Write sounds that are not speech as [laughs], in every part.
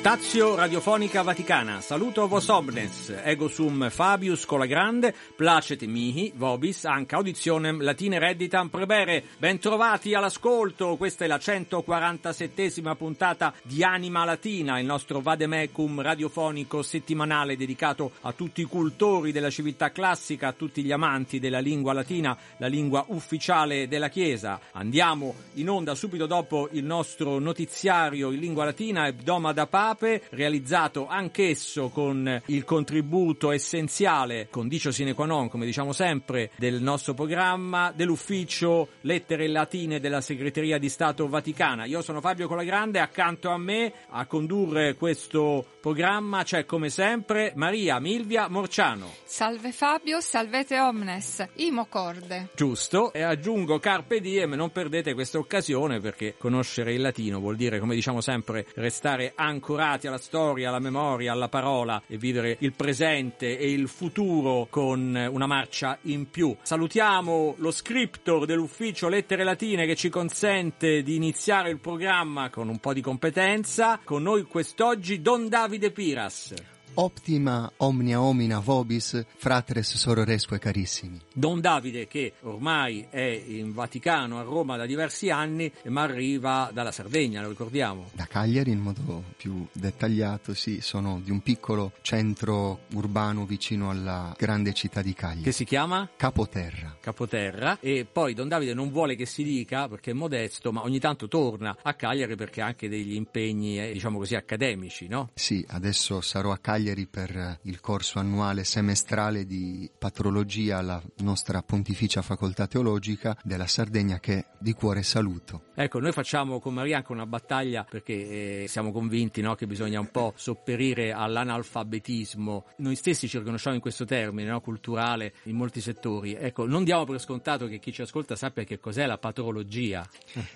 Stazio Radiofonica Vaticana, saluto vos omnes, ego sum Fabius Colagrande, placet mihi, vobis, anca auditionem latine redditam prebere. Bentrovati all'ascolto, questa è la 147esima puntata di Anima Latina, il nostro vademecum radiofonico settimanale dedicato a tutti i cultori della civiltà classica, a tutti gli amanti della lingua latina, la lingua ufficiale della Chiesa. Andiamo in onda subito dopo il nostro notiziario in lingua latina, Ebdoma da Pape, realizzato anch'esso con il contributo essenziale, condicio sine qua non, come diciamo sempre, del nostro programma, dell'ufficio Lettere Latine della Segreteria di Stato Vaticana. Io sono Fabio Colagrande, accanto a me a condurre questo programma c'è come sempre Maria Milvia Morciano. Salve Fabio, salvete omnes, imo corde. Giusto, e aggiungo carpe diem, non perdete questa occasione perché conoscere il latino vuol dire, come diciamo sempre, restare ancorati alla storia, alla memoria, alla parola e vivere il presente e il futuro con una marcia in più. Salutiamo lo scriptor dell'ufficio Lettere Latine che ci consente di iniziare il programma con un po' di competenza. Con noi quest'oggi Don Davide Piras. Optima omnia omina vobis, fratres sororesque carissimi. Don Davide, che ormai è in Vaticano, a Roma da diversi anni, ma arriva dalla Sardegna, lo ricordiamo. Da Cagliari, in modo più dettagliato, sì, sono di un piccolo centro urbano vicino alla grande città di Cagliari. Che si chiama? Capoterra. Capoterra. E poi Don Davide non vuole che si dica, perché è modesto, ma ogni tanto torna a Cagliari perché ha anche degli impegni, eh, diciamo così, accademici, no? Sì, adesso sarò a Cagliari per il corso annuale semestrale di patrologia alla nostra Pontificia Facoltà Teologica della Sardegna che di cuore saluto. Ecco, noi facciamo con Maria anche una battaglia perché eh, siamo convinti no, che bisogna un po' sopperire all'analfabetismo. Noi stessi ci riconosciamo in questo termine no, culturale in molti settori. Ecco, non diamo per scontato che chi ci ascolta sappia che cos'è la patrologia.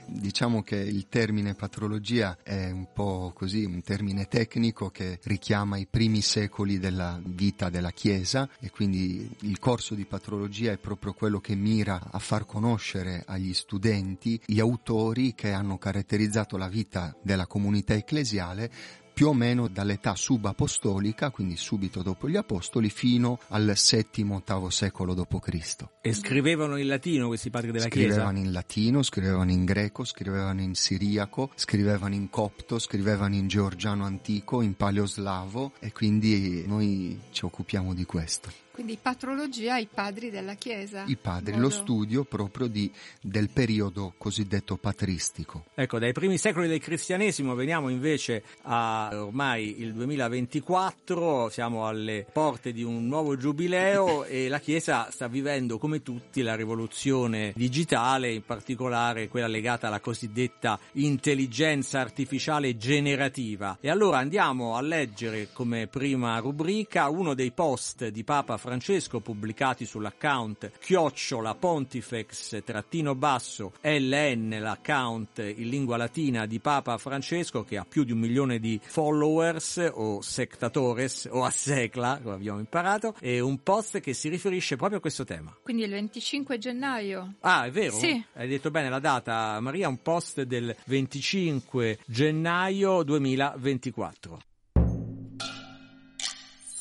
Diciamo che il termine patrologia è un po' così, un termine tecnico che richiama i primi secoli della vita della Chiesa e quindi il corso di patrologia è proprio quello che mira a far conoscere agli studenti gli autori che hanno caratterizzato la vita della comunità ecclesiale più o meno dall'età subapostolica, quindi subito dopo gli apostoli, fino al VII-VIII secolo d.C. E scrivevano in latino questi padri della scrivevano Chiesa? Scrivevano in latino, scrivevano in greco, scrivevano in siriaco, scrivevano in copto, scrivevano in georgiano antico, in paleoslavo e quindi noi ci occupiamo di questo. Quindi patrologia ai padri della Chiesa. I padri, Modo... lo studio proprio di, del periodo cosiddetto patristico. Ecco, dai primi secoli del cristianesimo veniamo invece a ormai il 2024, siamo alle porte di un nuovo giubileo [laughs] e la Chiesa sta vivendo come tutti la rivoluzione digitale, in particolare quella legata alla cosiddetta intelligenza artificiale generativa. E allora andiamo a leggere come prima rubrica uno dei post di Papa Francesco pubblicati sull'account chiocciola pontifex trattino basso ln l'account in lingua latina di Papa Francesco che ha più di un milione di followers o sectatores o assecla come abbiamo imparato e un post che si riferisce proprio a questo tema. Quindi il 25 gennaio? Ah è vero? sì. Hai detto bene la data Maria un post del 25 gennaio 2024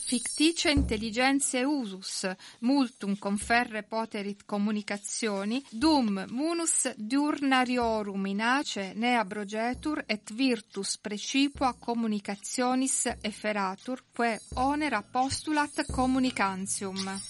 ficticia intelligenze usus, multum conferre poterit communicationi, dum munus diurnariorum inace ne abrogetur et virtus precipua communicationis efferatur, que onera postulat communicantium.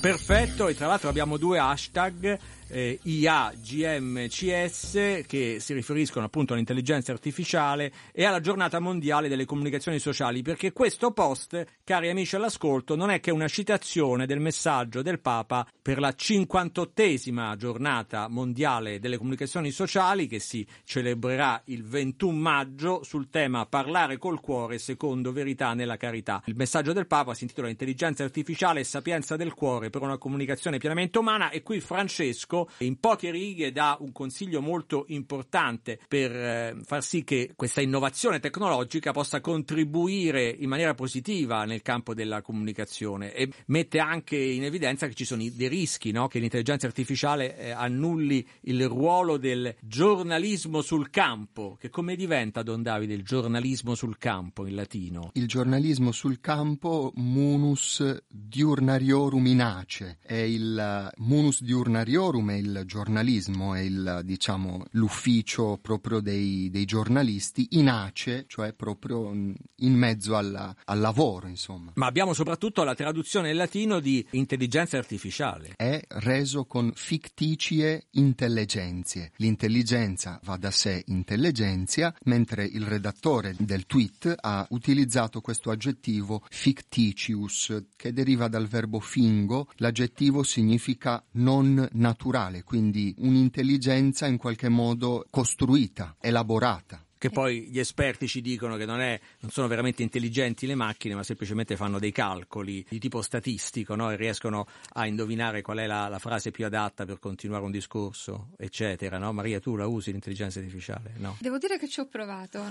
Perfetto, e tra l'altro abbiamo due hashtag eh, IAGMCS che si riferiscono appunto all'intelligenza artificiale e alla giornata mondiale delle comunicazioni sociali perché questo post, cari amici all'ascolto, non è che una citazione del messaggio del Papa per la 58esima giornata mondiale delle comunicazioni sociali che si celebrerà il 21 maggio sul tema parlare col cuore secondo verità nella carità. Il messaggio del Papa si intitola Intelligenza artificiale e sapienza del cuore per una comunicazione pienamente umana e qui Francesco Francesco in poche righe dà un consiglio molto importante per eh, far sì che questa innovazione tecnologica possa contribuire in maniera positiva nel campo della comunicazione e mette anche in evidenza che ci sono dei rischi, no? che l'intelligenza artificiale eh, annulli il ruolo del giornalismo sul campo, che come diventa, Don Davide, il giornalismo sul campo in latino? Il giornalismo sul campo munus diurnariorum inace, è il munus diurnariorum è il giornalismo, è il, diciamo, l'ufficio proprio dei, dei giornalisti, inace, cioè proprio in mezzo alla, al lavoro, insomma. Ma abbiamo soprattutto la traduzione in latino di intelligenza artificiale. È reso con ficticie intelligenzie. L'intelligenza va da sé intelligenzia, mentre il redattore del tweet ha utilizzato questo aggettivo fictitious, che deriva dal verbo fingo. L'aggettivo significa non naturale, quindi un'intelligenza in qualche modo costruita, elaborata che poi gli esperti ci dicono che non, è, non, sono veramente intelligenti le macchine, ma semplicemente fanno dei calcoli di tipo statistico no? e riescono a indovinare qual è la, la, frase più adatta per continuare un discorso, eccetera. No? Maria, tu la usi l'intelligenza artificiale? No. Devo dire che ci ho provato,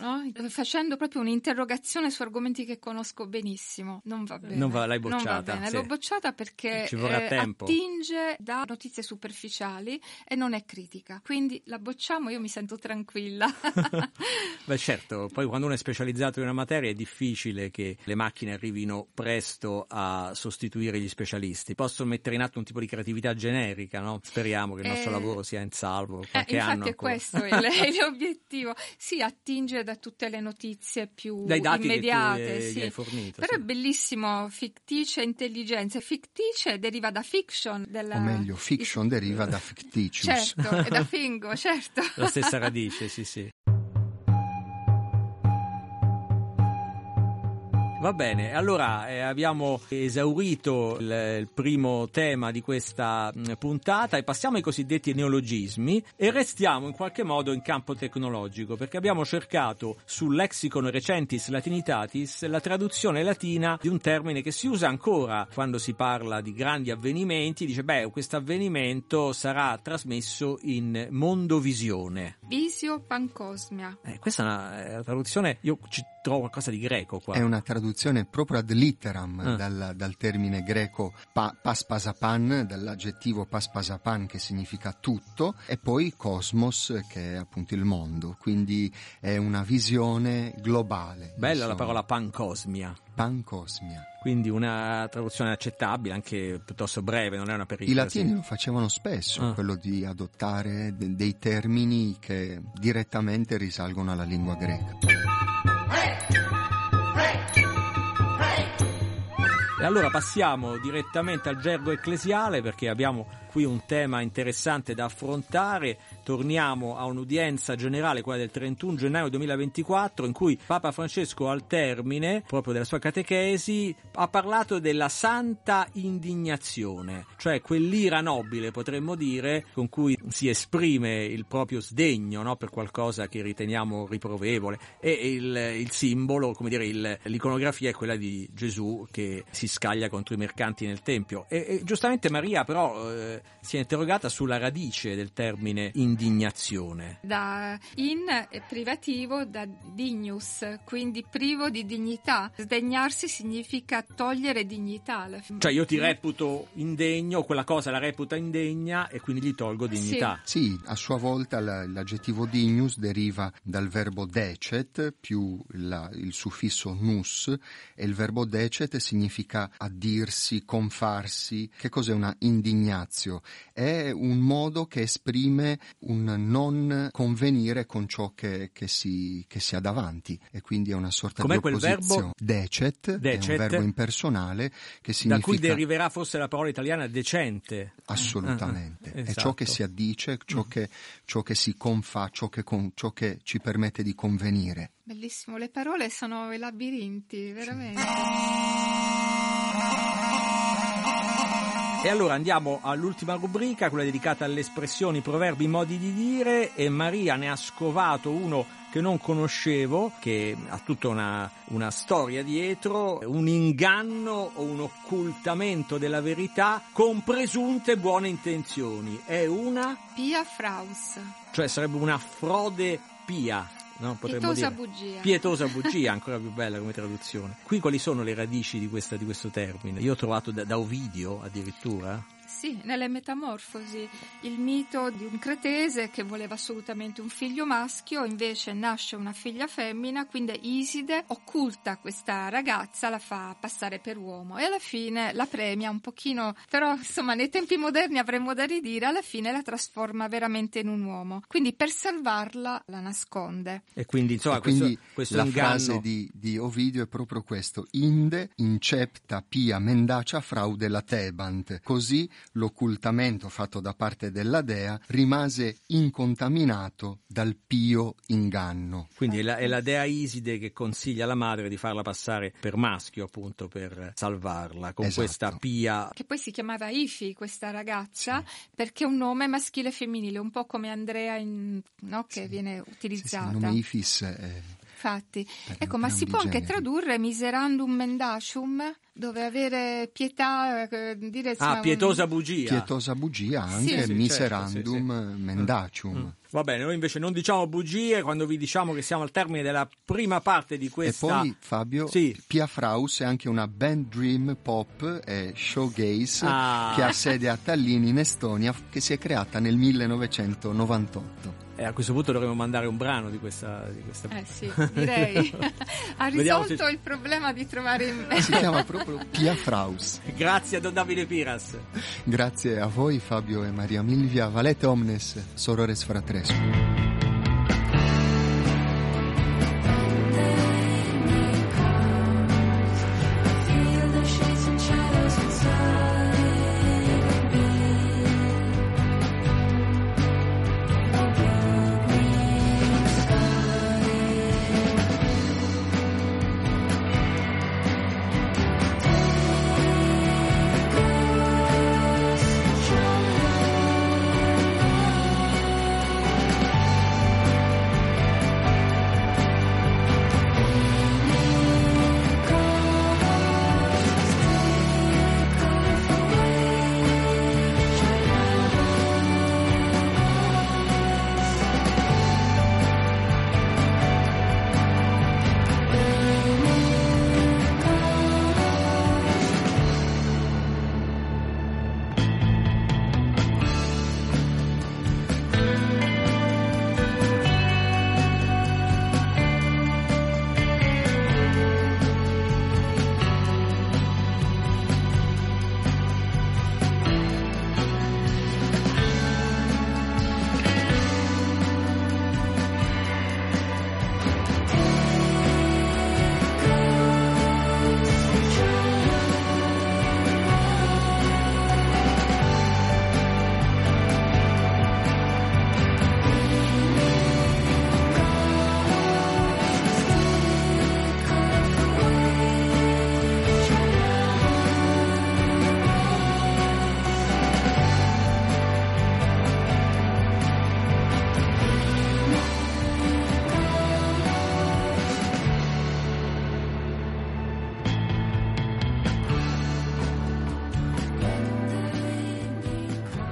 facendo proprio un'interrogazione su argomenti che conosco benissimo. Non va bene. Non va, l'hai bocciata. Non va bene. L'ho bocciata perché ci vorrà eh, tempo. attinge da notizie superficiali e non è critica. Quindi la bocciamo, io mi sento tranquilla. [laughs] Beh certo, poi quando uno è specializzato in una materia è difficile che le macchine arrivino presto a sostituire gli specialisti. Possono mettere in atto un tipo di creatività generica, no? Speriamo che il nostro eh, lavoro sia in salvo. Qualche eh, infatti anno è questo il, [laughs] l'obiettivo. Sì, attingere da tutte le notizie più Dai dati immediate. Che tu, sì. hai fornito. Però sì. è bellissimo, fictice intelligenza. Fictice deriva da fiction. Della... O meglio, fiction deriva da [laughs] fictitious. Certo, e da [laughs] fingo, certo. La stessa radice, sì sì. Va bene, allora eh, abbiamo esaurito il, il, primo tema di questa mh, puntata e passiamo ai cosiddetti neologismi e restiamo in qualche modo in campo tecnologico perché abbiamo cercato sul lexicon recentis latinitatis la traduzione latina di un termine che si usa ancora quando si parla di grandi avvenimenti, dice beh questo avvenimento sarà trasmesso in mondovisione. Visio pancosmia. Eh, questa è una, è una traduzione, io ci trovo qualcosa di greco qua. È una traduzione proprio ad litteram ah. dal, dal, termine greco pa, paspasapan, dall'aggettivo paspasapan che significa tutto, e poi cosmos che è appunto il mondo, quindi è una visione globale. Bella insomma. la parola pancosmia. Pancosmia. Quindi una traduzione accettabile, anche piuttosto breve, non è una pericolo. I latini lo facevano spesso, ah. quello di adottare de- dei termini che direttamente risalgono alla lingua greca. E allora passiamo direttamente al gergo ecclesiale perché abbiamo qui un tema interessante da affrontare. Torniamo a un'udienza generale, quella del 31 gennaio 2024, in cui Papa Francesco al termine proprio della sua catechesi ha parlato della santa indignazione, cioè quell'ira nobile, potremmo dire, con cui si esprime il proprio sdegno no? per qualcosa che riteniamo riprovevole. E il, il simbolo, come dire, il, l'iconografia è quella di Gesù che si scaglia contro i mercanti nel Tempio. E, e giustamente Maria però eh, si è interrogata sulla radice del termine indignazione. Da in privativo, da dignus, quindi privo di dignità. Sdegnarsi significa togliere dignità. Cioè io ti reputo indegno, quella cosa la reputa indegna e quindi gli tolgo dignità. Sì, sì a sua volta l'aggettivo dignus deriva dal verbo decet più la, il suffisso nus e il verbo decet significa addirsi, confarsi. Che cos'è una indignazio? È un modo che esprime un non convenire con ciò che, che, si, che si ha davanti e quindi è una sorta Com'è di opposizione. Quel verbo? Decet, decet, è un verbo impersonale che significa... Da cui deriverà forse la parola italiana decente. Assolutamente. Ah, esatto. È ciò che si addice, ciò, mm. che, ciò che si confà, ciò che, con, ciò che ci permette di convenire. Bellissimo, le parole sono i labirinti, veramente. Sì. E allora andiamo all'ultima rubrica, quella dedicata alle espressioni, proverbi, modi di dire e Maria ne ha scovato uno che non conoscevo, che ha tutta una, una storia dietro, un inganno o un occultamento della verità con presunte buone intenzioni. È una... Pia Fraus. Cioè sarebbe una frode pia. No, Pietosa dire. bugia. Pietosa bugia, [laughs] ancora più bella come traduzione. Qui quali sono le radici di, questa, di questo termine? Io ho trovato da, da Ovidio addirittura. Sì, nelle Metamorfosi, il mito di un cretese che voleva assolutamente un figlio maschio, invece nasce una figlia femmina, quindi Iside occulta questa ragazza, la fa passare per uomo e alla fine la premia un pochino, però insomma nei tempi moderni avremmo da ridire, alla fine la trasforma veramente in un uomo. Quindi per salvarla la nasconde. E quindi insomma E quindi questo, questo la inganno... frase di, di Ovidio è proprio questo: Inde incepta pia mendacia fraude la tebant. Così l'occultamento fatto da parte della dea rimase incontaminato dal pio inganno. Quindi è la, è la dea Iside che consiglia alla madre di farla passare per maschio, appunto, per salvarla, con Esatto. questa pia. Che poi si chiamava Ifi questa ragazza perché è un nome maschile e femminile, un po' come Andrea in- no, che viene Sì, sì, utilizzata. il nome Ifis è Infatti, ecco, ma si può entrambi i anche generi. tradurre miserandum mendacium, dove avere pietà, eh, dire insomma, Ah, un- pietosa bugia. pietosa bugia, anche Sì, sì, miserandum certo, sì, mendacium. Mm. Va bene, noi invece non diciamo bugie quando vi diciamo che siamo al termine della prima parte di E questa. poi Fabio, Sì. Pia Fraus è anche una band dream pop e showgaze Ah. che ha sede a Tallinn in Estonia che si è creata nel 1998. E a questo punto dovremmo mandare un brano di questa. Di questa... Eh sì, [laughs] direi. [laughs] ha Vediamo risolto se- il problema di trovare in Si chiama proprio Pia Fraus. Grazie a Don Davide Piras. Grazie a voi Fabio e Maria Milvia, valete omnes, sorores fratrescu.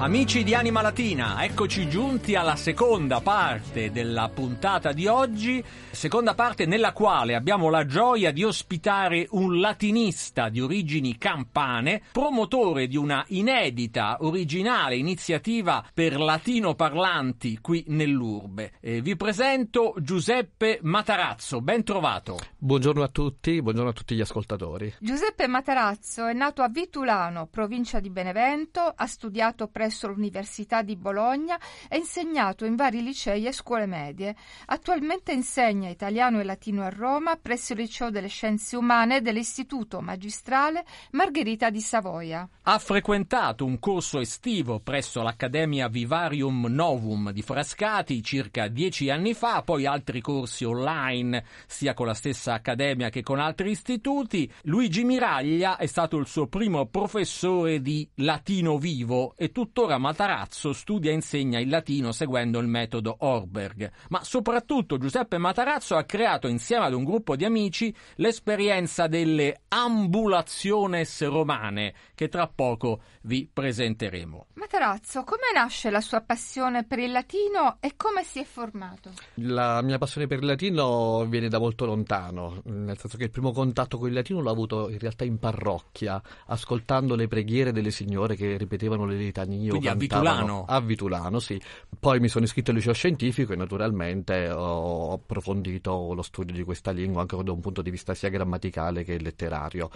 Amici di Anima Latina, eccoci giunti alla seconda parte della puntata di oggi, seconda parte nella quale abbiamo la gioia di ospitare un latinista di origini campane, promotore di una inedita, originale iniziativa per latino parlanti qui nell'urbe. Eh, vi presento Giuseppe Matarazzo, ben trovato. Buongiorno a tutti, buongiorno a tutti gli ascoltatori. Giuseppe Matarazzo è nato a Vitulano, provincia di Benevento, ha studiato presso presso l'Università di Bologna e insegnato in vari licei e scuole medie. Attualmente insegna italiano e latino a Roma presso il Liceo delle Scienze Umane dell'Istituto Magistrale Margherita di Savoia. Ha frequentato un corso estivo presso l'Accademia Vivarium Novum di Frascati circa dieci anni fa, poi altri corsi online sia con la stessa accademia che con altri istituti. Luigi Miraglia è stato il suo primo professore di latino vivo e tuttora Matarazzo studia e insegna il latino seguendo il metodo Orberg. Ma soprattutto Giuseppe Matarazzo ha creato insieme ad un gruppo di amici l'esperienza delle ambulationes romane che tra poco vi presenteremo. Matarazzo, come nasce la sua passione per il latino e come si è formato? La mia passione per il latino viene da molto lontano, nel senso che il primo contatto con il latino l'ho avuto in realtà in parrocchia, ascoltando le preghiere delle signore che ripetevano le litanie. Quindi a Vitulano? A Vitulano, sì. Poi mi sono iscritto al liceo scientifico e naturalmente ho approfondito lo studio di questa lingua anche da un punto di vista sia grammaticale che letterario.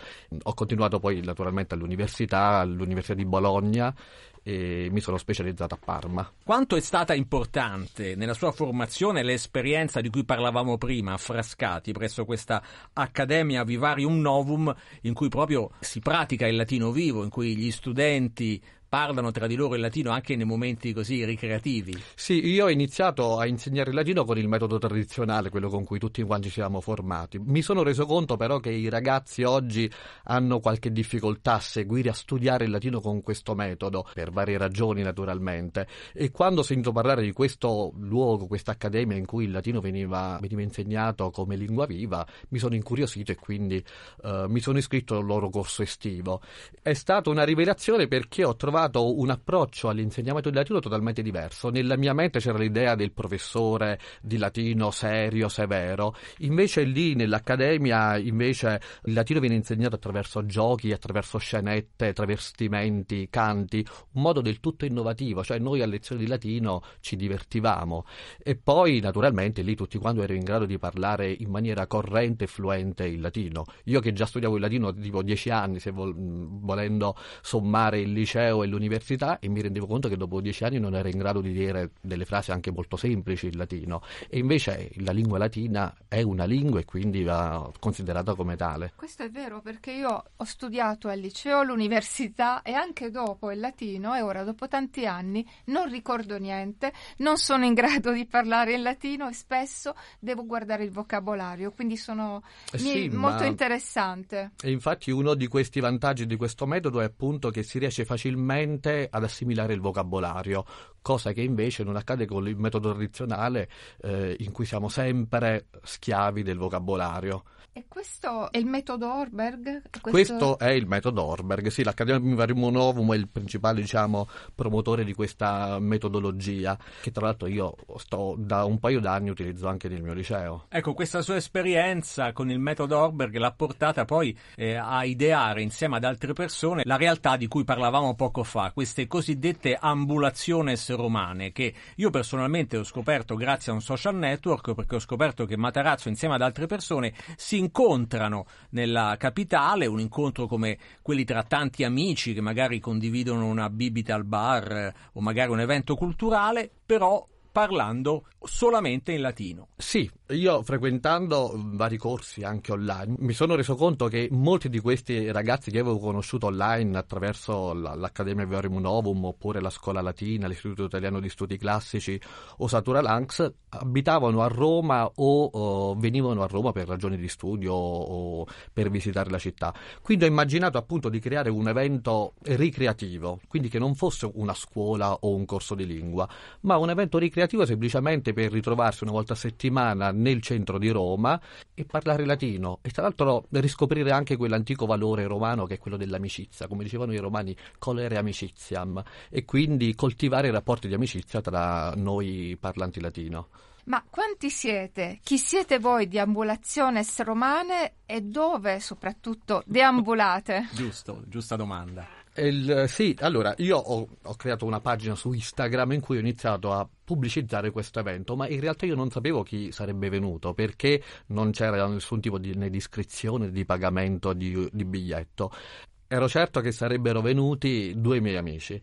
Ho continuato poi naturalmente all'università, all'Università di Bologna e mi sono specializzato a Parma. Quanto è stata importante nella sua formazione l'esperienza di cui parlavamo prima a Frascati presso questa Accademia Vivarium Novum in cui proprio si pratica il latino vivo, in cui gli studenti parlano tra di loro il latino anche nei momenti così ricreativi. Sì, io ho iniziato a insegnare il latino con il metodo tradizionale, quello con cui tutti quanti ci siamo formati. Mi sono reso conto però che i ragazzi oggi hanno qualche difficoltà a seguire, a studiare il latino con questo metodo, per varie ragioni naturalmente. E quando sento parlare di questo luogo, questa accademia in cui il latino veniva, veniva insegnato come lingua viva, mi sono incuriosito e quindi eh, mi sono iscritto al loro corso estivo. È stata una rivelazione perché ho trovato un approccio all'insegnamento del latino totalmente diverso. Nella mia mente c'era l'idea del professore di latino serio, severo, invece lì nell'accademia invece il latino viene insegnato attraverso giochi, attraverso scenette, travestimenti, canti, un modo del tutto innovativo, cioè noi a lezione di latino ci divertivamo e poi naturalmente lì tutti quanti ero in grado di parlare in maniera corrente e fluente il latino. Io che già studiavo il latino tipo dieci anni, se vol- volendo sommare il liceo e l'università e mi rendevo conto che dopo dieci anni non ero in grado di dire delle frasi anche molto semplici in latino e invece la lingua latina è una lingua e quindi va considerata come tale. Questo è vero perché io ho studiato al liceo, all'università e anche dopo il latino e ora dopo tanti anni non ricordo niente, non sono in grado di parlare il latino e spesso devo guardare il vocabolario, quindi sono Eh sì, molto interessante. E infatti uno di questi vantaggi di questo metodo è appunto che si riesce facilmente ad assimilare il vocabolario, cosa che invece non accade con il metodo tradizionale eh, in cui siamo sempre schiavi del vocabolario. E questo è il metodo Orberg? Questo è il metodo Orberg, sì, l'Accademia Vivarium Novum è il principale, diciamo, promotore di questa metodologia, che tra l'altro io sto da un paio d'anni utilizzo anche nel mio liceo. Ecco, questa sua esperienza con il metodo Orberg l'ha portata poi eh, a ideare insieme ad altre persone la realtà di cui parlavamo poco fa, queste cosiddette ambulationes romane, che io personalmente ho scoperto grazie a un social network, perché ho scoperto che Matarazzo insieme ad altre persone si incontrano nella capitale, un incontro come quelli tra tanti amici che magari condividono una bibita al bar eh, o magari un evento culturale, però parlando solamente in latino. Sì, io frequentando vari corsi anche online mi sono reso conto che molti di questi ragazzi che avevo conosciuto online attraverso la- l'Accademia Vivarium Novum oppure la Scuola Latina, l'Istituto Italiano di Studi Classici o Satura Lanx abitavano a Roma o, o venivano a Roma per ragioni di studio o per visitare la città. Quindi ho immaginato appunto di creare un evento ricreativo, quindi che non fosse una scuola o un corso di lingua, ma un evento ricreativo semplicemente per ritrovarsi una volta a settimana nel centro di Roma e parlare latino e tra l'altro riscoprire anche quell'antico valore romano che è quello dell'amicizia, come dicevano i romani, colere amicitiam e quindi coltivare i rapporti di amicizia tra noi parlanti latino. Ma quanti siete? Chi siete voi di ambulationes romane e dove soprattutto deambulate? [laughs] Giusto, giusta domanda. Il- sì, allora io ho, ho creato una pagina su Instagram in cui ho iniziato a pubblicizzare questo evento, ma in realtà io non sapevo chi sarebbe venuto perché non c'era nessun tipo di, né di iscrizione, di pagamento di, di biglietto. ero certo che sarebbero venuti due miei amici.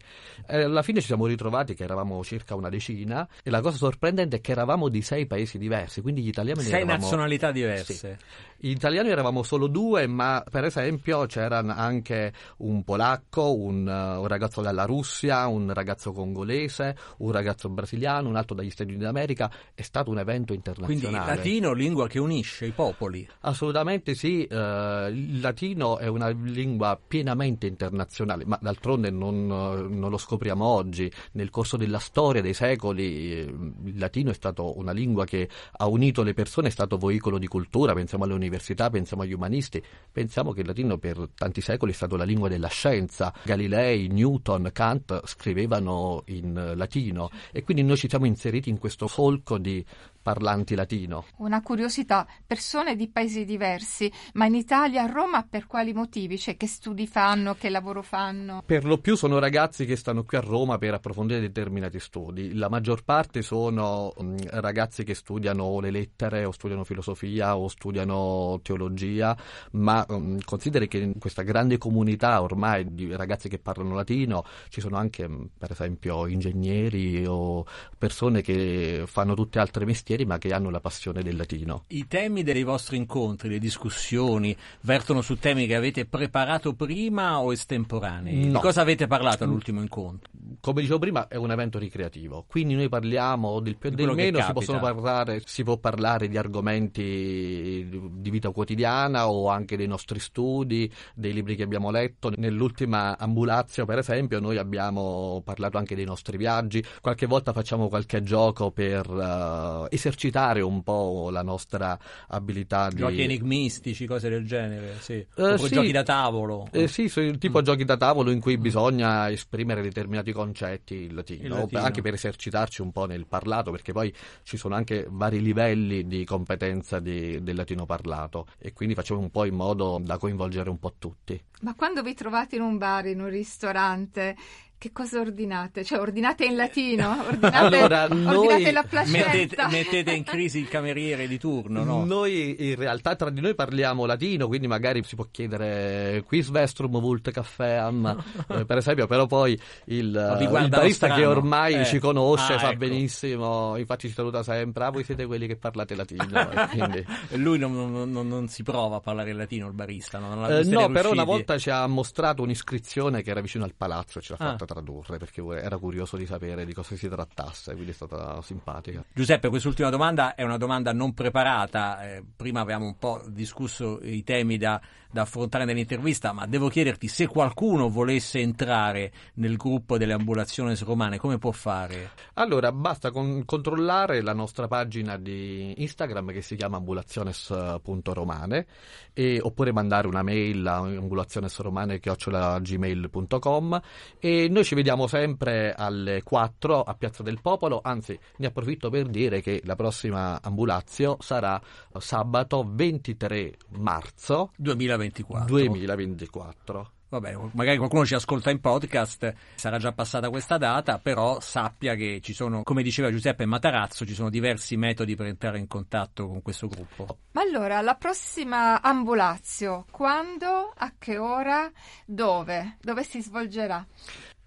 E alla fine ci siamo ritrovati che eravamo circa una decina e la cosa sorprendente è che eravamo di sei paesi diversi, quindi gli italiani Sei eravamo... nazionalità diverse. Gli italiani eravamo solo due, ma per esempio c'erano anche un polacco, un, eh, un ragazzo dalla Russia, un ragazzo congolese, un ragazzo brasiliano, un altro dagli Stati Uniti d'America. È stato un evento Quindi internazionale. latino, lingua che unisce i popoli. Assolutamente sì, eh, il latino è una lingua pienamente internazionale, ma d'altronde non, eh, non lo scopriamo oggi. Nel corso della storia, dei secoli, eh, il latino è stato una lingua che ha unito le persone, è stato veicolo di cultura, pensiamo alle università, pensiamo agli umanisti, pensiamo che il latino per tanti secoli è stato la lingua della scienza. Galilei, Newton, Kant scrivevano in latino e quindi noi ci siamo inseriti in questo solco di parlanti latino. Una curiosità, persone di paesi diversi, ma in Italia, a Roma, per quali motivi? Cioè, che studi fanno, che lavoro fanno? Per lo più sono ragazzi che stanno qui a Roma per approfondire determinati studi. La maggior parte sono mh, ragazzi che studiano le lettere o studiano filosofia o studiano teologia, ma mh, consideri che in questa grande comunità ormai di ragazzi che parlano latino ci sono anche, mh, per esempio, ingegneri o persone che fanno tutte altre mestieri ma che hanno la passione del latino. I temi dei vostri incontri, le discussioni, vertono su temi che avete preparato prima o estemporanei? No. Di cosa avete parlato all'ultimo incontro? Come dicevo prima, è un evento ricreativo, quindi noi parliamo del più e del meno, si, possono parlare, si può parlare di argomenti di- vita quotidiana o anche dei nostri studi, dei libri che abbiamo letto. Nell'ultima ambulazio, per esempio, noi abbiamo parlato anche dei nostri viaggi, qualche volta facciamo qualche gioco per eh, esercitare un po' la nostra abilità di... Giochi enigmistici, cose del genere, sì. Oppure sì. giochi da tavolo. Eh sì, tipo giochi da tavolo in cui bisogna esprimere determinati concetti in latino, In latino. anche per esercitarci un po' nel parlato, perché poi ci sono anche vari livelli di competenza di- del latino parlato e quindi facciamo un po' in modo da coinvolgere un po' tutti. Ma quando vi trovate in un bar, in un ristorante, che cosa ordinate? Cioè, ordinate in latino? Ordinate, [laughs] Allora, ordinate la placenta? Mettete, mettete in crisi il cameriere di turno, no? Noi in realtà tra di noi parliamo latino, quindi magari si può chiedere quis vestrum vult caffeam, eh, per esempio, però poi il, il barista che ormai Eh. ci conosce Ah, sa ecco. benissimo, infatti ci saluta sempre, ah voi siete quelli che parlate latino, [laughs] quindi... Lui non, non- non- non si prova a parlare latino, il barista, no? Eh, no, però una volta ci ha mostrato un'iscrizione che era vicino al palazzo ce l'ha Ah. fatta tradurre perché era curioso di sapere di cosa si trattasse, quindi è stata simpatica. Giuseppe, quest'ultima domanda è una domanda non preparata. eh, prima avevamo un po' discusso i temi da, da affrontare nell'intervista, ma devo chiederti se qualcuno volesse entrare nel gruppo delle ambulazioni romane, come può fare? Allora, basta con- controllare la nostra pagina di Instagram che si chiama ambulationes.romane e, oppure mandare una mail a ambulazionesromane.gmail.com e noi ci vediamo sempre alle 4 a Piazza del Popolo, anzi ne approfitto per dire che la prossima ambulazio sarà sabato 23 marzo 2024. 2024. Vabbè, magari qualcuno ci ascolta in podcast, sarà già passata questa data, però sappia che ci sono, come diceva Giuseppe Matarazzo, ci sono diversi metodi per entrare in contatto con questo gruppo. Ma allora, la prossima ambulazio, quando, a che ora, dove? Dove si svolgerà?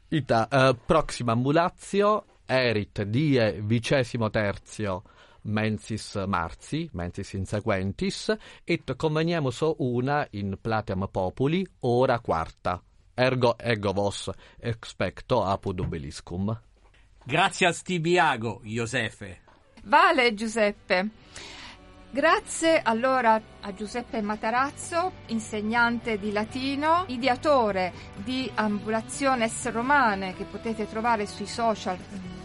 Ita, eh, proxima ambulazio, erit die vicesimo terzio mensis marzi, mensis insequentis, et conveniemus una in plateam populi, ora quarta. Ergo ego vos expecto apud obeliscum. Grazie a Stibiago, Josefe. Vale Giuseppe. Grazie allora a Giuseppe Matarazzo, insegnante di latino, ideatore di Ambulationes Romane che potete trovare sui social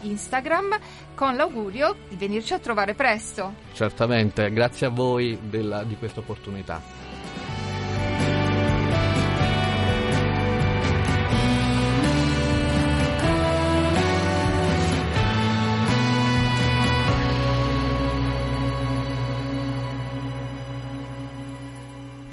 Instagram, con l'augurio di venirci a trovare presto. Certamente, grazie a voi della- di questa opportunità.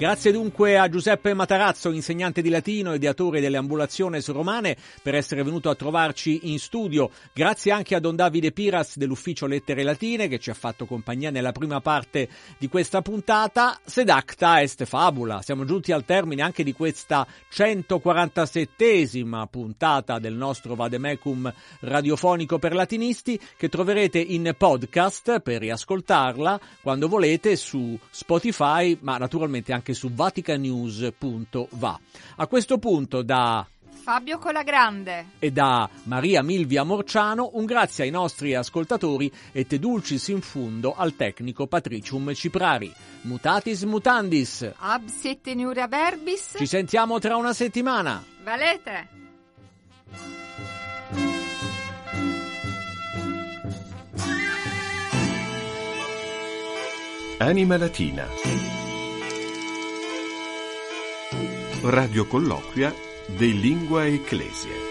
Grazie dunque a Giuseppe Matarazzo, insegnante di latino e ideatore delle ambulazioni romane, per essere venuto a trovarci in studio. Grazie anche a Don Davide Piras dell'ufficio Lettere Latine che ci ha fatto compagnia nella prima parte di questa puntata. Sedacta est fabula. Siamo giunti al termine anche di questa 147esima puntata del nostro Vademecum radiofonico per latinisti che troverete in podcast per riascoltarla quando volete su Spotify, ma naturalmente anche su vaticanews.va. A questo punto da Fabio Colagrande. e da Maria Milvia Morciano un grazie ai nostri ascoltatori e te dulcis in fundo al tecnico Patricium Ciprari. Mutatis mutandis. Ab settenura verbis. Ci sentiamo tra una settimana. Valete. Anima Latina. Radio colloquia de Lingua Ecclesia.